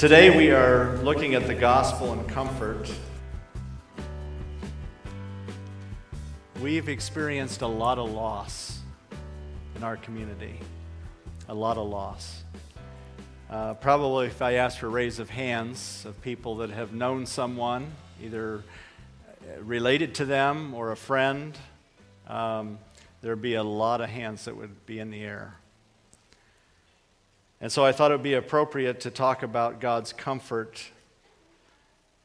Today we are looking at the gospel and comfort. We've experienced a lot of loss in our community, a lot of loss. Uh, probably, if I ask for a raise of hands of people that have known someone, either related to them or a friend, um, there'd be a lot of hands that would be in the air. And so I thought it would be appropriate to talk about God's comfort.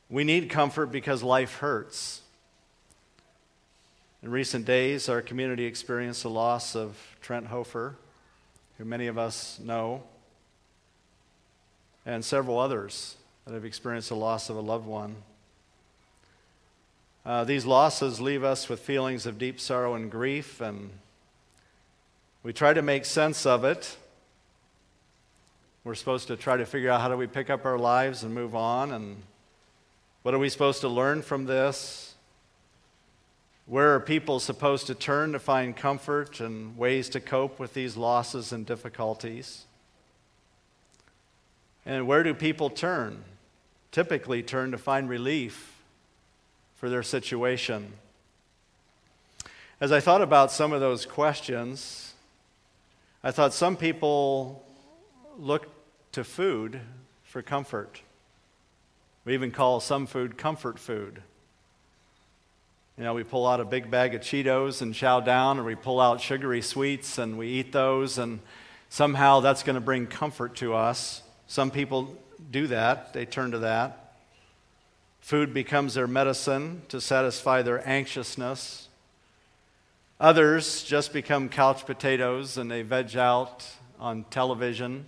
We need comfort because life hurts. In recent days, our community experienced the loss of Trent Hofer, who many of us know, and several others that have experienced the loss of a loved one. Uh, these losses leave us with feelings of deep sorrow and grief, and we try to make sense of it we're supposed to try to figure out how do we pick up our lives and move on and what are we supposed to learn from this? Where are people supposed to turn to find comfort and ways to cope with these losses and difficulties? And where do people turn? Typically, turn to find relief for their situation. As I thought about some of those questions, I thought some people look to food for comfort. We even call some food comfort food. You know, we pull out a big bag of Cheetos and chow down, or we pull out sugary sweets and we eat those, and somehow that's going to bring comfort to us. Some people do that, they turn to that. Food becomes their medicine to satisfy their anxiousness. Others just become couch potatoes and they veg out on television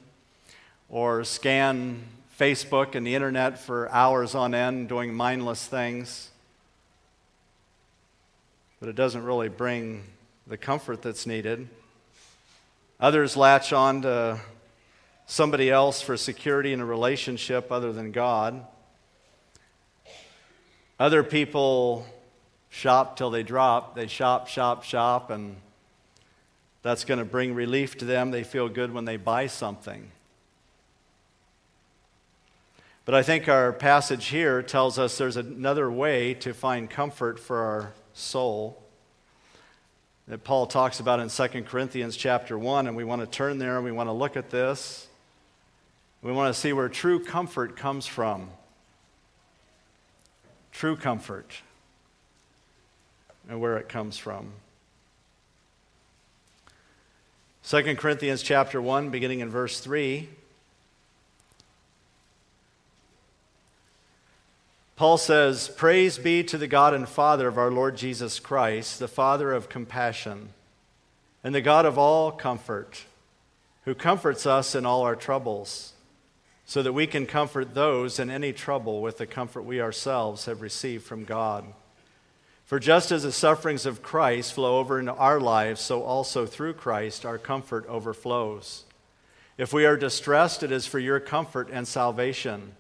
or scan Facebook and the internet for hours on end doing mindless things. But it doesn't really bring the comfort that's needed. Others latch on to somebody else for security in a relationship other than God. Other people shop till they drop. They shop, shop, shop, and that's going to bring relief to them. They feel good when they buy something. But I think our passage here tells us there's another way to find comfort for our soul that Paul talks about in 2 Corinthians chapter 1 and we want to turn there and we want to look at this. We want to see where true comfort comes from. True comfort and where it comes from. 2 Corinthians chapter 1 beginning in verse 3 Paul says, Praise be to the God and Father of our Lord Jesus Christ, the Father of compassion, and the God of all comfort, who comforts us in all our troubles, so that we can comfort those in any trouble with the comfort we ourselves have received from God. For just as the sufferings of Christ flow over into our lives, so also through Christ our comfort overflows. If we are distressed, it is for your comfort and salvation.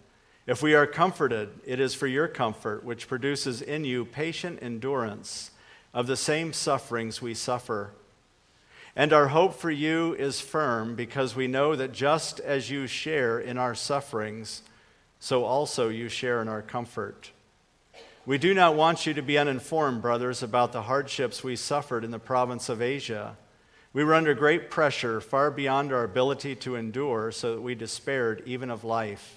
If we are comforted, it is for your comfort, which produces in you patient endurance of the same sufferings we suffer. And our hope for you is firm because we know that just as you share in our sufferings, so also you share in our comfort. We do not want you to be uninformed, brothers, about the hardships we suffered in the province of Asia. We were under great pressure, far beyond our ability to endure, so that we despaired even of life.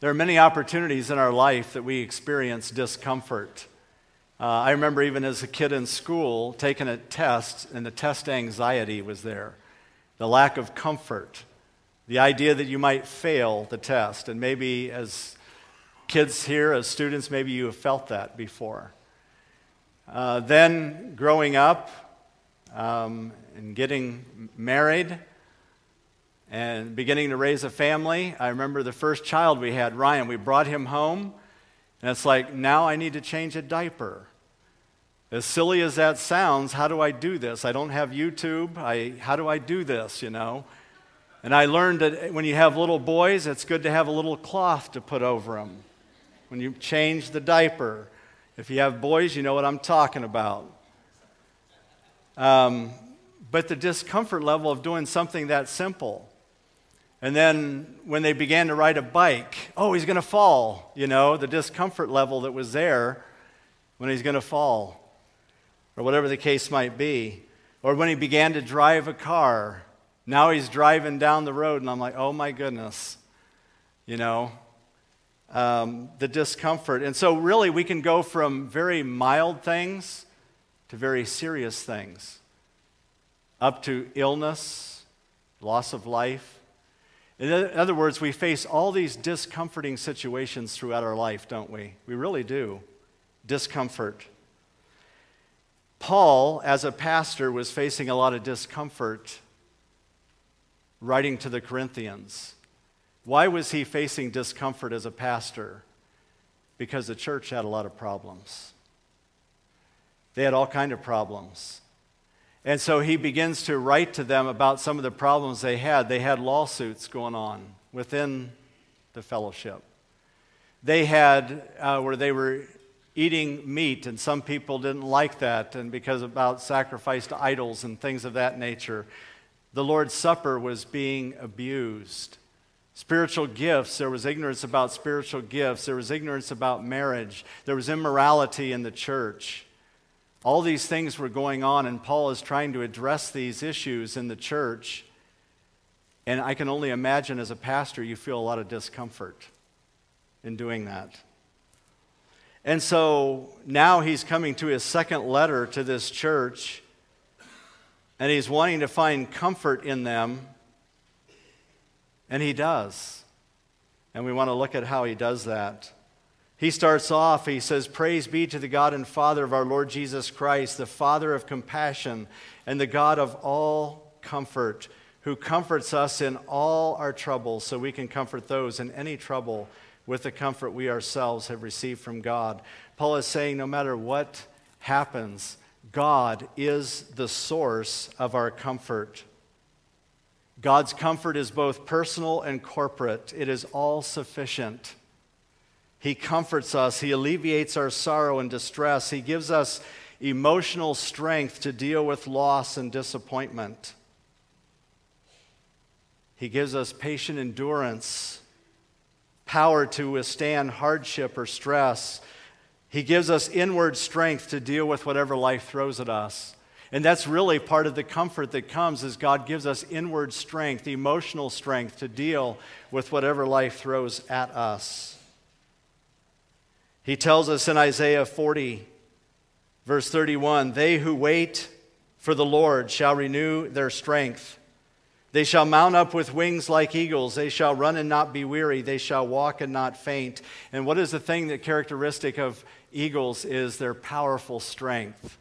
There are many opportunities in our life that we experience discomfort. Uh, I remember even as a kid in school taking a test, and the test anxiety was there. The lack of comfort, the idea that you might fail the test. And maybe as kids here, as students, maybe you have felt that before. Uh, then growing up um, and getting married, and beginning to raise a family. I remember the first child we had, Ryan, we brought him home, and it's like, now I need to change a diaper. As silly as that sounds, how do I do this? I don't have YouTube. I, how do I do this, you know? And I learned that when you have little boys, it's good to have a little cloth to put over them. When you change the diaper, if you have boys, you know what I'm talking about. Um, but the discomfort level of doing something that simple. And then when they began to ride a bike, oh, he's going to fall, you know, the discomfort level that was there when he's going to fall or whatever the case might be. Or when he began to drive a car, now he's driving down the road, and I'm like, oh my goodness, you know, um, the discomfort. And so, really, we can go from very mild things to very serious things, up to illness, loss of life. In other words, we face all these discomforting situations throughout our life, don't we? We really do. Discomfort. Paul, as a pastor, was facing a lot of discomfort writing to the Corinthians. Why was he facing discomfort as a pastor? Because the church had a lot of problems. They had all kind of problems. And so he begins to write to them about some of the problems they had. They had lawsuits going on within the fellowship. They had uh, where they were eating meat, and some people didn't like that, and because about sacrifice to idols and things of that nature. The Lord's Supper was being abused. Spiritual gifts, there was ignorance about spiritual gifts, there was ignorance about marriage, there was immorality in the church. All these things were going on, and Paul is trying to address these issues in the church. And I can only imagine as a pastor, you feel a lot of discomfort in doing that. And so now he's coming to his second letter to this church, and he's wanting to find comfort in them, and he does. And we want to look at how he does that. He starts off, he says, Praise be to the God and Father of our Lord Jesus Christ, the Father of compassion and the God of all comfort, who comforts us in all our troubles so we can comfort those in any trouble with the comfort we ourselves have received from God. Paul is saying no matter what happens, God is the source of our comfort. God's comfort is both personal and corporate, it is all sufficient. He comforts us, He alleviates our sorrow and distress, He gives us emotional strength to deal with loss and disappointment. He gives us patient endurance power to withstand hardship or stress. He gives us inward strength to deal with whatever life throws at us. And that's really part of the comfort that comes is God gives us inward strength, emotional strength to deal with whatever life throws at us. He tells us in Isaiah 40, verse 31 They who wait for the Lord shall renew their strength. They shall mount up with wings like eagles. They shall run and not be weary. They shall walk and not faint. And what is the thing that characteristic of eagles is their powerful strength.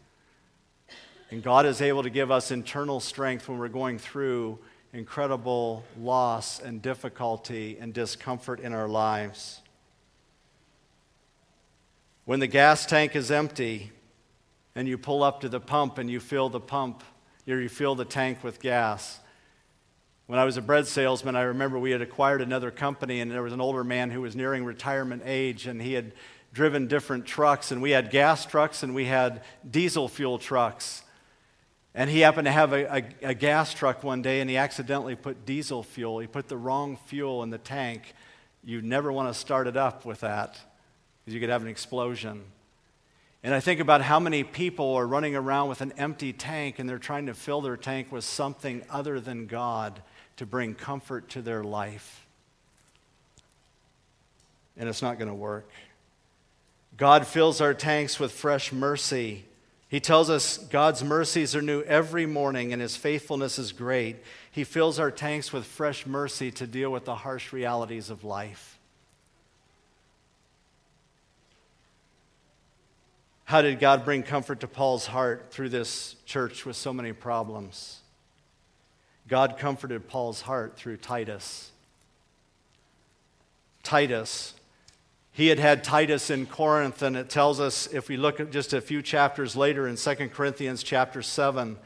And God is able to give us internal strength when we're going through incredible loss and difficulty and discomfort in our lives. When the gas tank is empty and you pull up to the pump and you fill the pump, or you fill the tank with gas, when I was a bread salesman, I remember we had acquired another company, and there was an older man who was nearing retirement age, and he had driven different trucks, and we had gas trucks and we had diesel fuel trucks. And he happened to have a, a, a, gas truck one day, and he accidentally put diesel fuel. He put the wrong fuel in the tank. You never want to start it up with that because you could have an explosion. And I think about how many people are running around with an empty tank and they're trying to fill their tank with something other than God to bring comfort to their life. And it's not going to work. God fills our tanks with fresh mercy. He tells us God's mercies are new every morning and his faithfulness is great. He fills our tanks with fresh mercy to deal with the harsh realities of life. How did God bring comfort to Paul's heart through this church with so many problems? God comforted Paul's heart through Titus. Titus. He had had Titus in Corinth, and it tells us, if we look at just a few chapters later in 2 Corinthians chapter 7,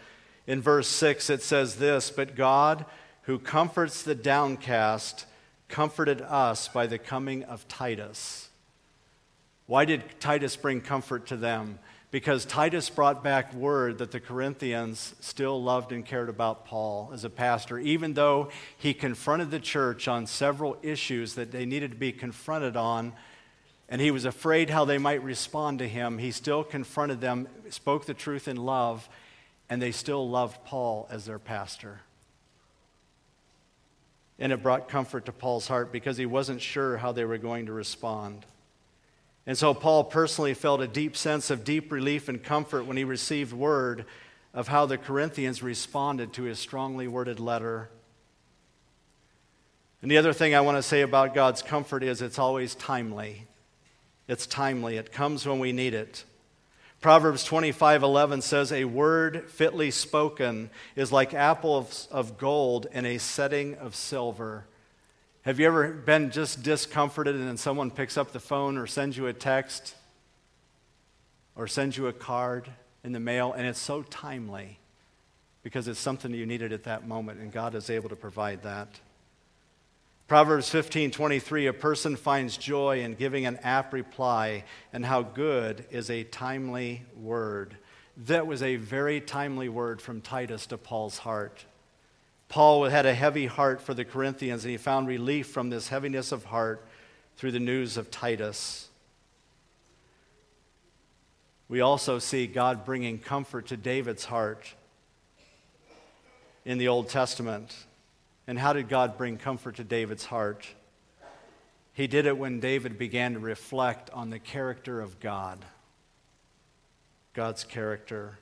in verse 6, it says this But God, who comforts the downcast, comforted us by the coming of Titus. Why did Titus bring comfort to them? Because Titus brought back word that the Corinthians still loved and cared about Paul as a pastor, even though he confronted the church on several issues that they needed to be confronted on, and he was afraid how they might respond to him. He still confronted them, spoke the truth in love, and they still loved Paul as their pastor. And it brought comfort to Paul's heart because he wasn't sure how they were going to respond. And so Paul personally felt a deep sense of deep relief and comfort when he received word of how the Corinthians responded to his strongly worded letter. And the other thing I want to say about God's comfort is it's always timely. It's timely. It comes when we need it. Proverbs 25:11 says a word fitly spoken is like apples of gold in a setting of silver. Have you ever been just discomforted and then someone picks up the phone or sends you a text or sends you a card in the mail and it's so timely because it's something you needed at that moment and God is able to provide that. Proverbs 15:23 a person finds joy in giving an apt reply and how good is a timely word. That was a very timely word from Titus to Paul's heart. Paul had a heavy heart for the Corinthians, and he found relief from this heaviness of heart through the news of Titus. We also see God bringing comfort to David's heart in the Old Testament. And how did God bring comfort to David's heart? He did it when David began to reflect on the character of God. God's character.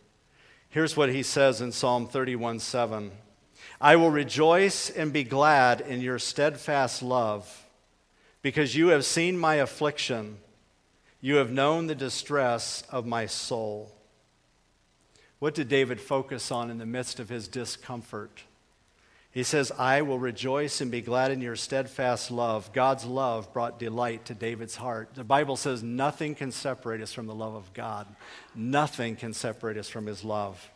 Here's what he says in Psalm 31 7. I will rejoice and be glad in your steadfast love, because you have seen my affliction. You have known the distress of my soul. What did David focus on in the midst of his discomfort? He says, I will rejoice and be glad in your steadfast love. God's love brought delight to David's heart. The Bible says nothing can separate us from the love of God, nothing can separate us from his love.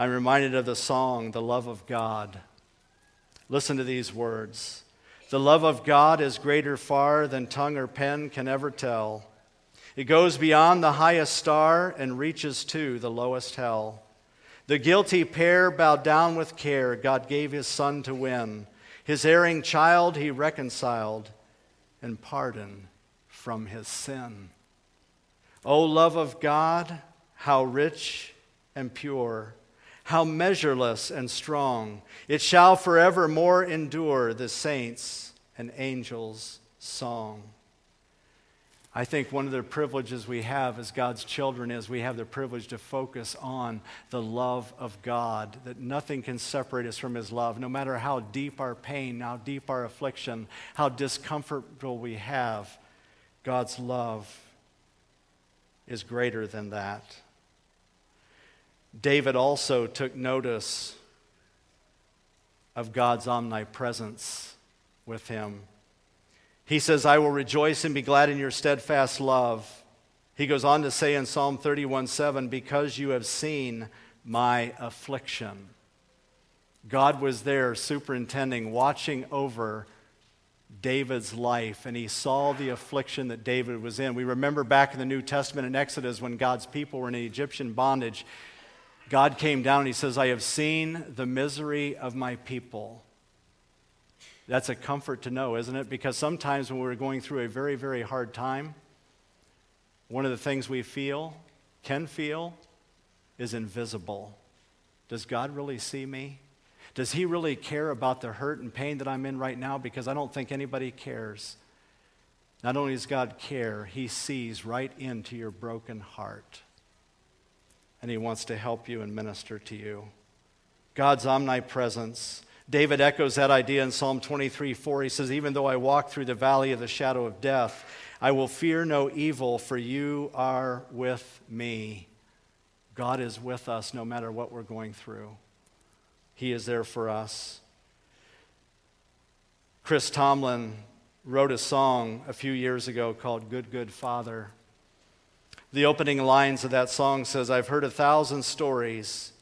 I'm reminded of the song, The Love of God. Listen to these words The love of God is greater far than tongue or pen can ever tell. It goes beyond the highest star and reaches to the lowest hell. The guilty pair bowed down with care, God gave his son to win. His erring child he reconciled and pardon from his sin. O love of God, how rich and pure how measureless and strong. It shall forevermore endure the saints' and angels' song. I think one of the privileges we have as God's children is we have the privilege to focus on the love of God, that nothing can separate us from His love, no matter how deep our pain, how deep our affliction, how discomfortable we have. God's love is greater than that. David also took notice of God's omnipresence with him. He says, I will rejoice and be glad in your steadfast love. He goes on to say in Psalm 31 7, because you have seen my affliction. God was there superintending, watching over David's life, and he saw the affliction that David was in. We remember back in the New Testament in Exodus when God's people were in Egyptian bondage, God came down and he says, I have seen the misery of my people. That's a comfort to know, isn't it? Because sometimes when we're going through a very, very hard time, one of the things we feel, can feel, is invisible. Does God really see me? Does He really care about the hurt and pain that I'm in right now? Because I don't think anybody cares. Not only does God care, He sees right into your broken heart and He wants to help you and minister to you. God's omnipresence. David echoes that idea in Psalm 23 4. He says, Even though I walk through the valley of the shadow of death, I will fear no evil, for you are with me. God is with us no matter what we're going through. He is there for us. Chris Tomlin wrote a song a few years ago called Good, Good Father. The opening lines of that song says, I've heard a thousand stories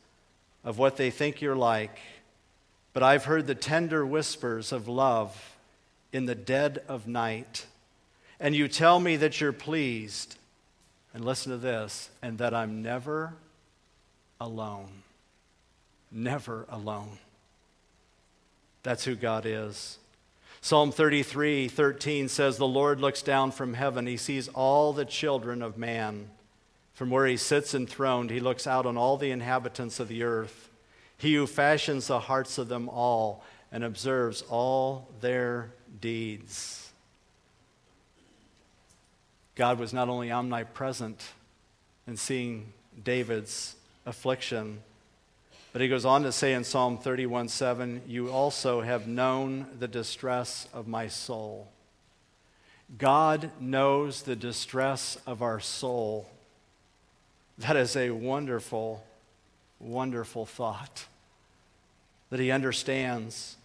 of what they think you're like, but I've heard the tender whispers of love in the dead of night. And you tell me that you're pleased, and listen to this, and that I'm never alone. Never alone. That's who God is. Psalm 33 13 says, The Lord looks down from heaven. He sees all the children of man. From where he sits enthroned, he looks out on all the inhabitants of the earth. He who fashions the hearts of them all and observes all their deeds. God was not only omnipresent in seeing David's affliction, but he goes on to say in Psalm 31 7, You also have known the distress of my soul. God knows the distress of our soul. That is a wonderful, wonderful thought that he understands.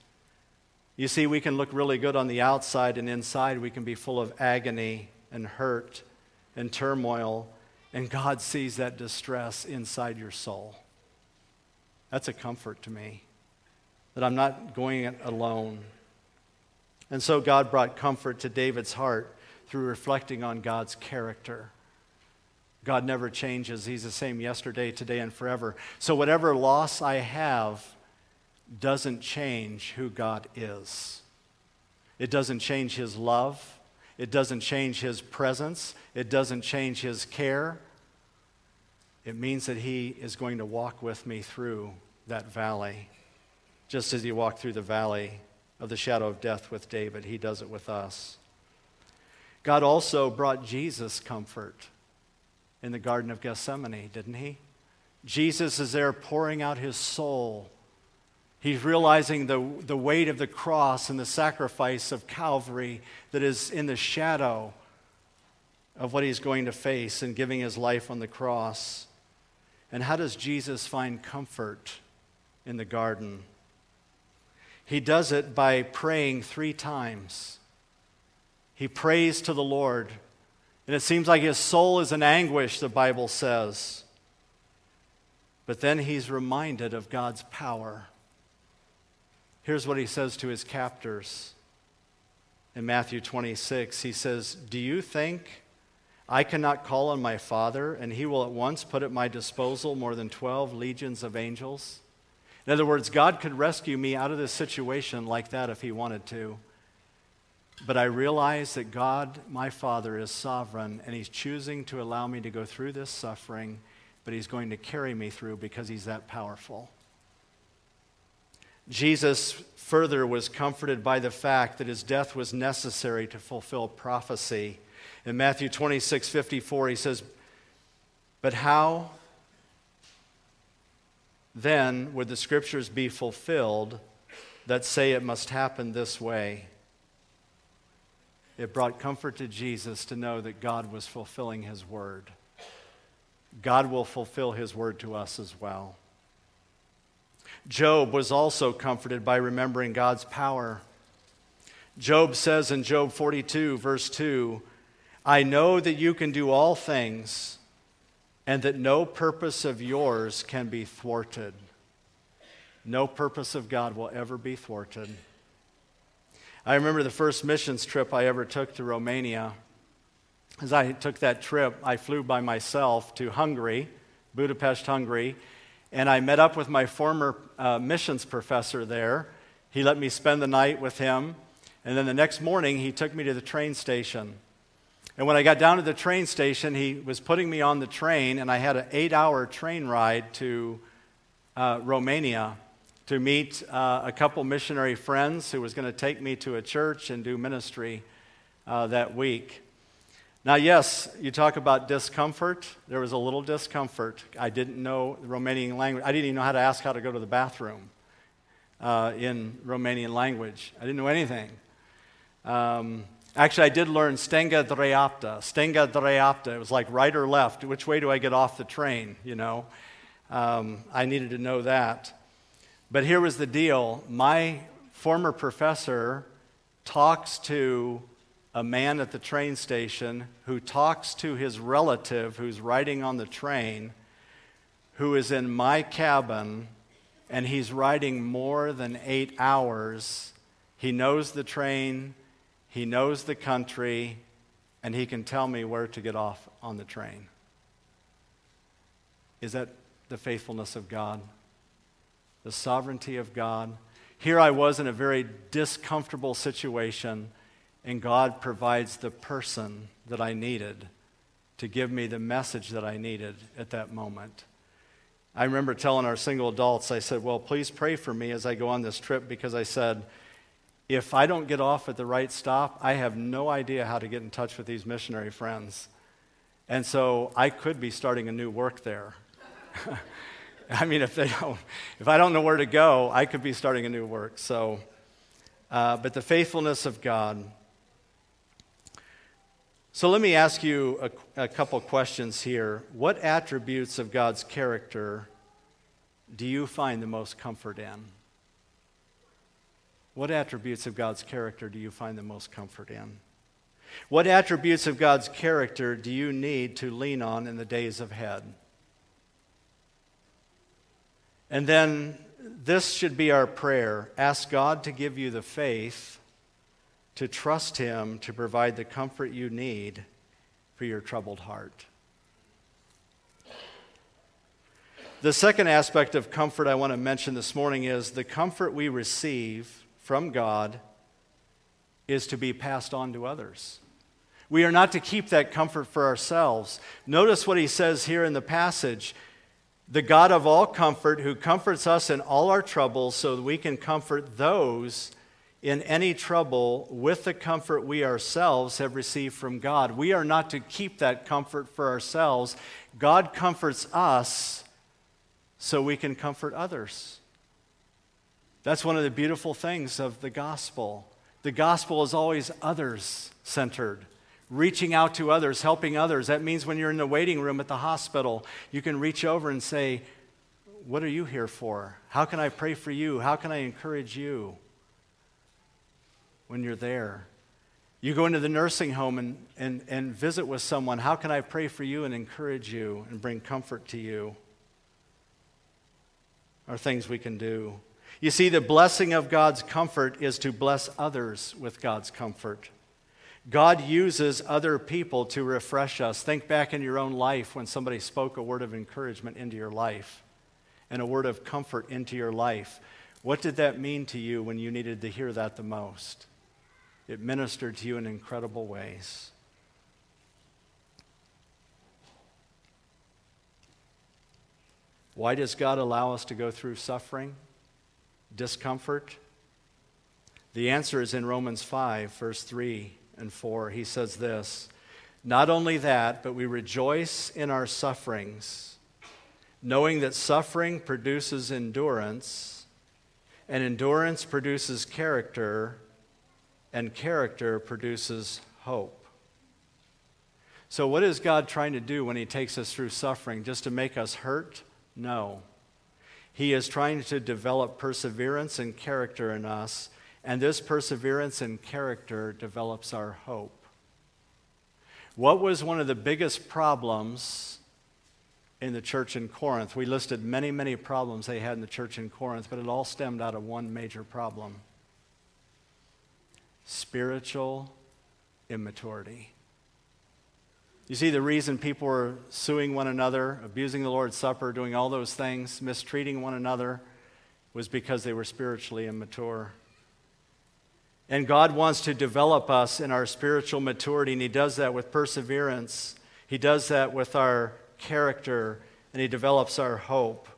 You see, we can look really good on the outside, and inside we can be full of agony and hurt and turmoil, and God sees that distress inside your soul. That's a comfort to me that I'm not going it alone. And so God brought comfort to David's heart through reflecting on God's character. God never changes. He's the same yesterday, today, and forever. So, whatever loss I have doesn't change who God is. It doesn't change His love. It doesn't change His presence. It doesn't change His care. It means that He is going to walk with me through that valley. Just as He walked through the valley of the shadow of death with David, He does it with us. God also brought Jesus comfort in the Garden of Gethsemane, didn't He? Jesus is there pouring out His soul. He's realizing the, the weight of the cross and the sacrifice of Calvary that is in the shadow of what he's going to face and giving his life on the cross. And how does Jesus find comfort in the garden? He does it by praying three times. He prays to the Lord, and it seems like his soul is in anguish, the Bible says. But then he's reminded of God's power. Here's what he says to his captors in Matthew 26. He says, Do you think I cannot call on my Father, and he will at once put at my disposal more than 12 legions of angels. In other words, God could rescue me out of this situation like that if he wanted to. But I realize that God, my Father, is sovereign, and he's choosing to allow me to go through this suffering, but he's going to carry me through because he's that powerful. Jesus further was comforted by the fact that his death was necessary to fulfill prophecy in Matthew 26 54, he says, But how then would the scriptures be fulfilled that say it must happen this way? It brought comfort to Jesus to know that God was fulfilling his word. God will fulfill his word to us as well. Job was also comforted by remembering God's power. Job says in Job 42, verse 2, I know that you can do all things and that no purpose of yours can be thwarted. No purpose of God will ever be thwarted. I remember the first missions trip I ever took to Romania. As I took that trip, I flew by myself to Hungary, Budapest, Hungary, and I met up with my former uh, missions professor there. He let me spend the night with him, and then the next morning he took me to the train station. And when I got down to the train station, he was putting me on the train, and I had an eight hour train ride to uh, Romania to meet uh, a couple missionary friends who was going to take me to a church and do ministry uh, that week. Now, yes, you talk about discomfort. There was a little discomfort. I didn't know the Romanian language. I didn't even know how to ask how to go to the bathroom uh, in Romanian language. I didn't know anything. Um, Actually, I did learn stenga dreapta. Stenga dreapta. It was like right or left. Which way do I get off the train? You know, um, I needed to know that. But here was the deal my former professor talks to a man at the train station who talks to his relative who's riding on the train, who is in my cabin, and he's riding more than eight hours. He knows the train, he knows the country, and he can tell me where to get off on the train. Is that the faithfulness of God? The sovereignty of God? Here I was in a very discomfortable situation and God provides the person that I needed to give me the message that I needed at that moment. I remember telling our single adults, I said, Well, please pray for me as I go on this trip because I said, if I don't get off at the right stop, I have no idea how to get in touch with these missionary friends. And so I could be starting a new work there. I mean, if, they don't, if I don't know where to go, I could be starting a new work. So, uh, but the faithfulness of God so let me ask you a, a couple questions here. What attributes of God's character do you find the most comfort in? What attributes of God's character do you find the most comfort in? What attributes of God's character do you need to lean on in the days ahead? And then this should be our prayer ask God to give you the faith to trust Him to provide the comfort you need for your troubled heart. The second aspect of comfort I want to mention this morning is the comfort we receive from God is to be passed on to others. We are not to keep that comfort for ourselves. Notice what he says here in the passage the God of all comfort, who comforts us in all our troubles so that we can comfort those in any trouble with the comfort we ourselves have received from God. We are not to keep that comfort for ourselves. God comforts us so we can comfort others. That's one of the beautiful things of the gospel. The gospel is always others centered, reaching out to others, helping others. That means when you're in the waiting room at the hospital, you can reach over and say, What are you here for? How can I pray for you? How can I encourage you? when you're there. You go into the nursing home and, and, and visit with someone. How can I pray for you and encourage you and bring comfort to you? Are things we can do. You see, the blessing of God's comfort is to bless others with God's comfort. God uses other people to refresh us. Think back in your own life when somebody spoke a word of encouragement into your life and a word of comfort into your life. What did that mean to you when you needed to hear that the most? It ministered to you in incredible ways. Why does God allow us to go through suffering, discomfort? The answer is in Romans 5, verse 3 and 4. He says this Not only that, but we rejoice in our sufferings, knowing that suffering produces endurance, and endurance produces character, and character produces hope. So, what is God trying to do when He takes us through suffering? Just to make us hurt? No. He is trying to develop perseverance and character in us, and this perseverance and character develops our hope. What was one of the biggest problems in the church in Corinth? We listed many, many problems they had in the church in Corinth, but it all stemmed out of one major problem spiritual immaturity. You see, the reason people were suing one another, abusing the Lord's Supper, doing all those things, mistreating one another, was because they were spiritually immature. And God wants to develop us in our spiritual maturity, and He does that with perseverance. He does that with our character, and He develops our hope.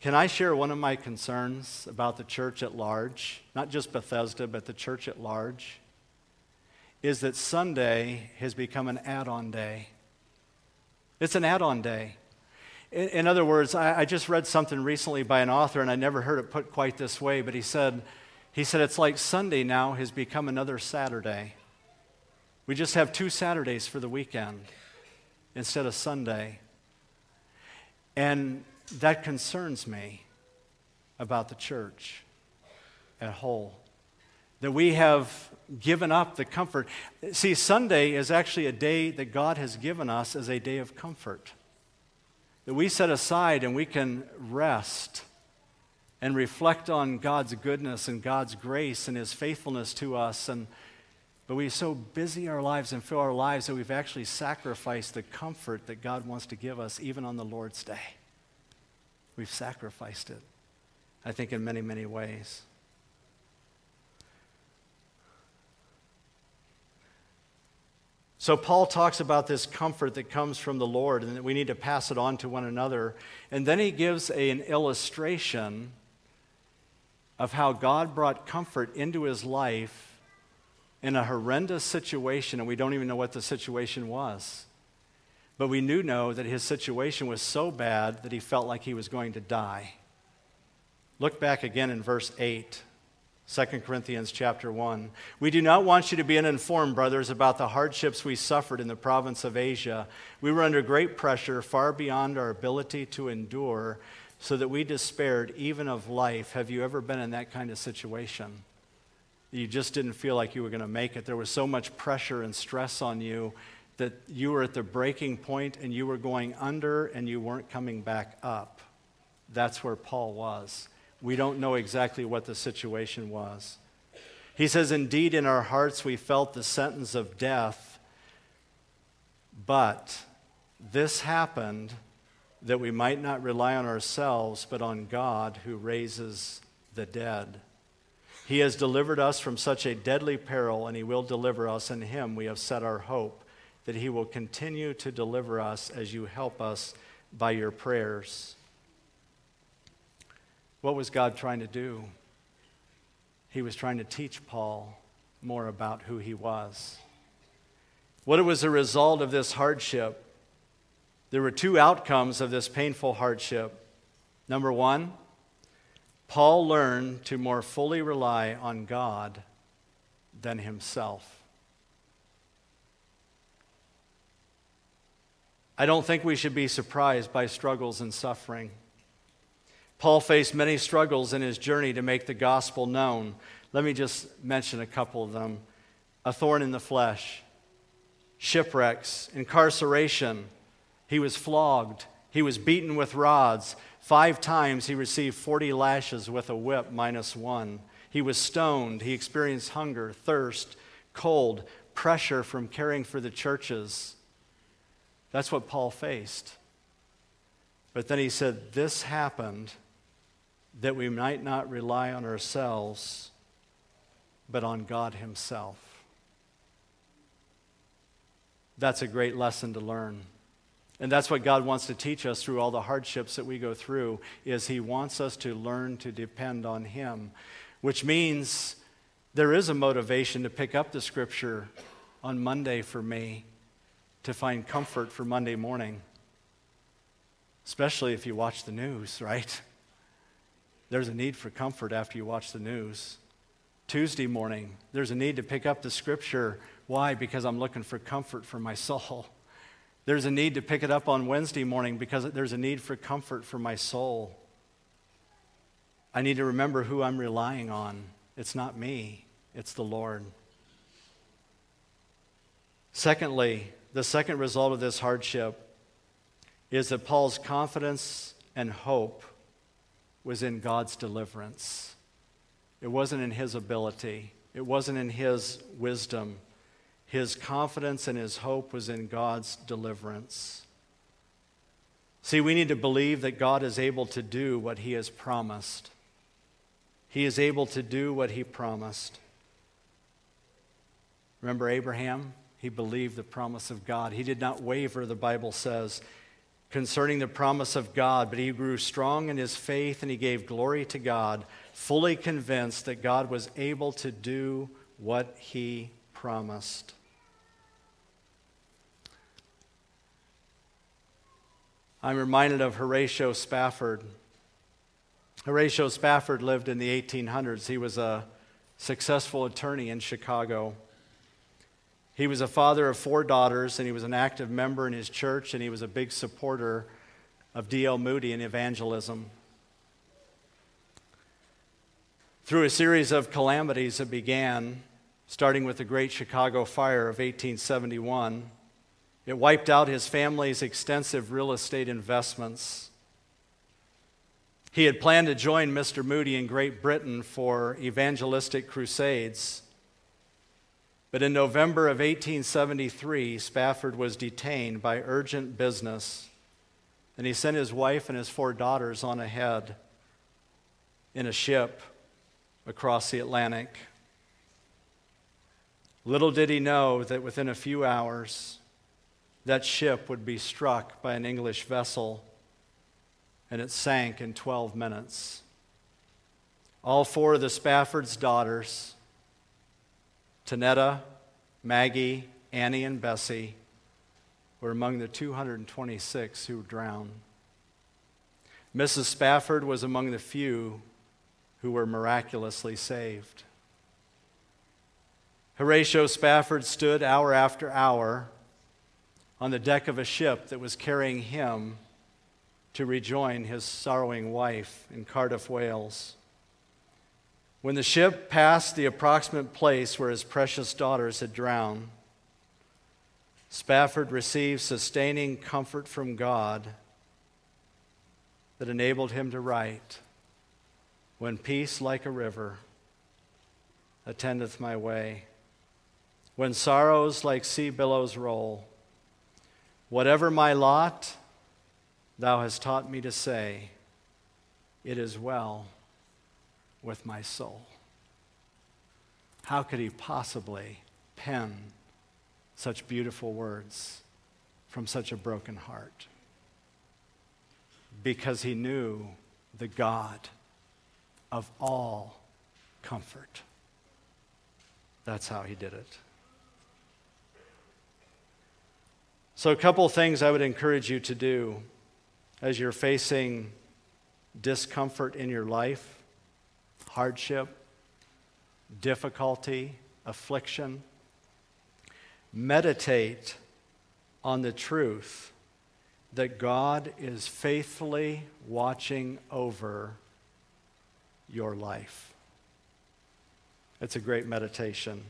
Can I share one of my concerns about the church at large? Not just Bethesda, but the church at large? Is that Sunday has become an add on day. It's an add on day. In, in, other words, I, I just read something recently by an author, and I never heard it put quite this way, but he said, he said it's like Sunday now has become another Saturday. We just have two Saturdays for the weekend instead of Sunday. And that concerns me about the church at whole. That we have given up the comfort. See, Sunday is actually a day that God has given us as a day of comfort. That we set aside and we can rest and reflect on God's goodness and God's grace and His faithfulness to us. And, but we so busy our lives and fill our lives that we've actually sacrificed the comfort that God wants to give us even on the Lord's day. We've sacrificed it, I think, in many, many ways. So, Paul talks about this comfort that comes from the Lord and that we need to pass it on to one another. And then he gives a, an illustration of how God brought comfort into his life in a horrendous situation, and we don't even know what the situation was. But we do know that his situation was so bad that he felt like he was going to die. Look back again in verse 8. 2 Corinthians chapter 1. We do not want you to be uninformed, brothers, about the hardships we suffered in the province of Asia. We were under great pressure, far beyond our ability to endure, so that we despaired even of life. Have you ever been in that kind of situation? You just didn't feel like you were going to make it. There was so much pressure and stress on you that you were at the breaking point and you were going under and you weren't coming back up. That's where Paul was. We don't know exactly what the situation was. He says, Indeed, in our hearts we felt the sentence of death, but this happened that we might not rely on ourselves, but on God who raises the dead. He has delivered us from such a deadly peril, and He will deliver us. In Him we have set our hope that He will continue to deliver us as you help us by your prayers. What was God trying to do? He was trying to teach Paul more about who he was. What was the result of this hardship? There were two outcomes of this painful hardship. Number one, Paul learned to more fully rely on God than himself. I don't think we should be surprised by struggles and suffering. Paul faced many struggles in his journey to make the gospel known. Let me just mention a couple of them a thorn in the flesh, shipwrecks, incarceration. He was flogged, he was beaten with rods. Five times he received 40 lashes with a whip minus one. He was stoned. He experienced hunger, thirst, cold, pressure from caring for the churches. That's what Paul faced. But then he said, This happened that we might not rely on ourselves, but on God Himself. That's a great lesson to learn. And that's what God wants to teach us through all the hardships that we go through is he wants us to learn to depend on him, which means there is a motivation to pick up the scripture on Monday for me to find comfort for Monday morning. Especially if you watch the news, right? There's a need for comfort after you watch the news. Tuesday morning, there's a need to pick up the scripture. Why? Because I'm looking for comfort for my soul. There's a need to pick it up on Wednesday morning because there's a need for comfort for my soul. I need to remember who I'm relying on. It's not me, it's the Lord. Secondly, the second result of this hardship is that Paul's confidence and hope was in God's deliverance. It wasn't in his ability, it wasn't in his wisdom. His confidence and his hope was in God's deliverance. See, we need to believe that God is able to do what he has promised. He is able to do what he promised. Remember Abraham? He believed the promise of God. He did not waver, the Bible says concerning the promise of God, but he grew strong in his faith and he gave glory to God, fully convinced that God was able to do what he promised. I'm reminded of Horatio Spafford. Horatio Spafford lived in the 1800s. He was a successful attorney in Chicago. He was a father of four daughters, and he was an active member in his church, and he was a big supporter of D.L. Moody and evangelism. Through a series of calamities that began, starting with the Great Chicago Fire of 1871, it wiped out his family's extensive real estate investments. He had planned to join Mr. Moody in Great Britain for evangelistic crusades. But in November of 1873, Spafford was detained by urgent business, and he sent his wife and his four daughters on ahead in a ship across the Atlantic. Little did he know that within a few hours, that ship would be struck by an English vessel and it sank in 12 minutes. All four of the Spafford's daughters, Tanetta, Maggie, Annie, and Bessie, were among the 226 who drowned. Mrs. Spafford was among the few who were miraculously saved. Horatio Spafford stood hour after hour on the deck of a ship that was carrying him to rejoin his sorrowing wife in Cardiff, Wales. When the ship passed the approximate place where his precious daughters had drowned, Spafford received sustaining comfort from God that enabled him to write when peace like a river attendeth my way, when sorrows like sea billows roll, whatever my lot, thou hast taught me to say, It is well with my soul. How could he possibly pen such beautiful words from such a broken heart? Because he knew the God of all comfort. That's how he did it. So, a couple things I would encourage you to do as you're facing discomfort in your life, hardship, difficulty, affliction. Meditate on the truth that God is faithfully watching over your life. It's a great meditation.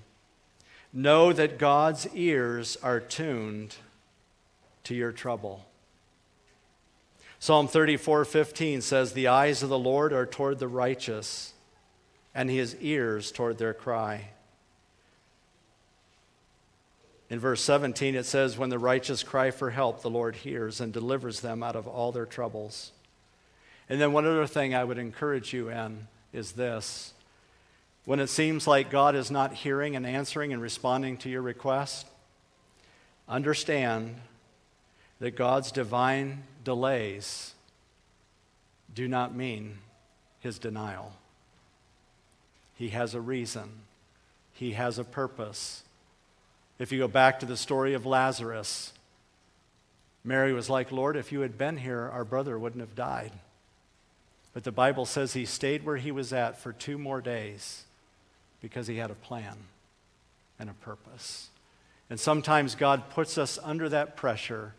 Know that God's ears are tuned to your trouble. Psalm 34 15 says, The eyes of the Lord are toward the righteous, and his ears toward their cry. In verse 17, it says, When the righteous cry for help, the Lord hears and delivers them out of all their troubles. And then, one other thing I would encourage you in is this when it seems like God is not hearing and answering and responding to your request, understand that God's divine delays do not mean his denial. He has a reason, he has a purpose. If you go back to the story of Lazarus, Mary was like, Lord, if you had been here, our brother wouldn't have died. But the Bible says he stayed where he was at for two more days because he had a plan and a purpose. And sometimes God puts us under that pressure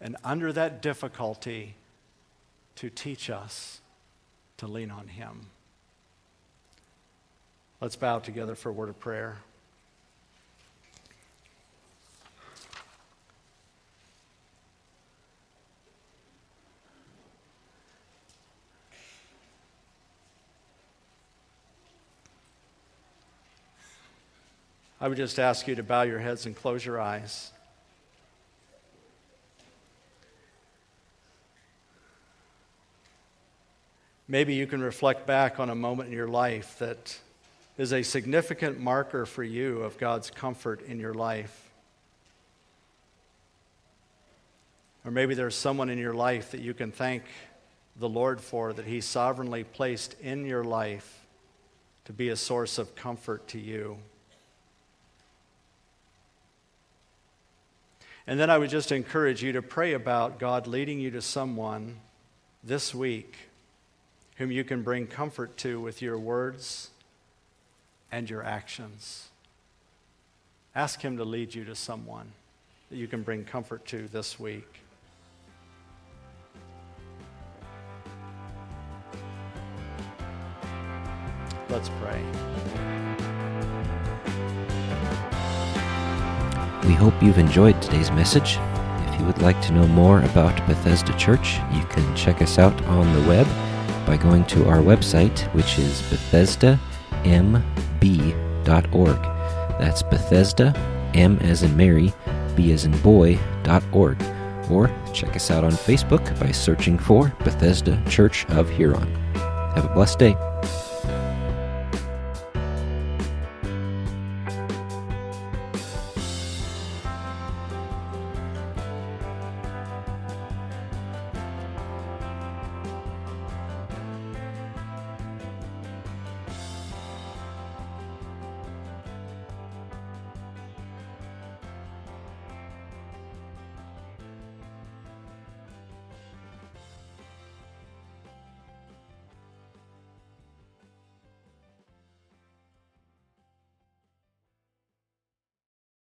and under that difficulty to teach us to lean on him. Let's bow together for a word of prayer. I would just ask you to bow your heads and close your eyes. Maybe you can reflect back on a moment in your life that is a significant marker for you of God's comfort in your life. Or maybe there's someone in your life that you can thank the Lord for that He sovereignly placed in your life to be a source of comfort to you. And then I would just encourage you to pray about God leading you to someone this week whom you can bring comfort to with your words and your actions. Ask Him to lead you to someone that you can bring comfort to this week. Let's pray. We hope you've enjoyed today's message. If you would like to know more about Bethesda Church, you can check us out on the web by going to our website, which is BethesdaMB.org. That's Bethesda, M as in Mary, B as in boy.org. Or check us out on Facebook by searching for Bethesda Church of Huron. Have a blessed day.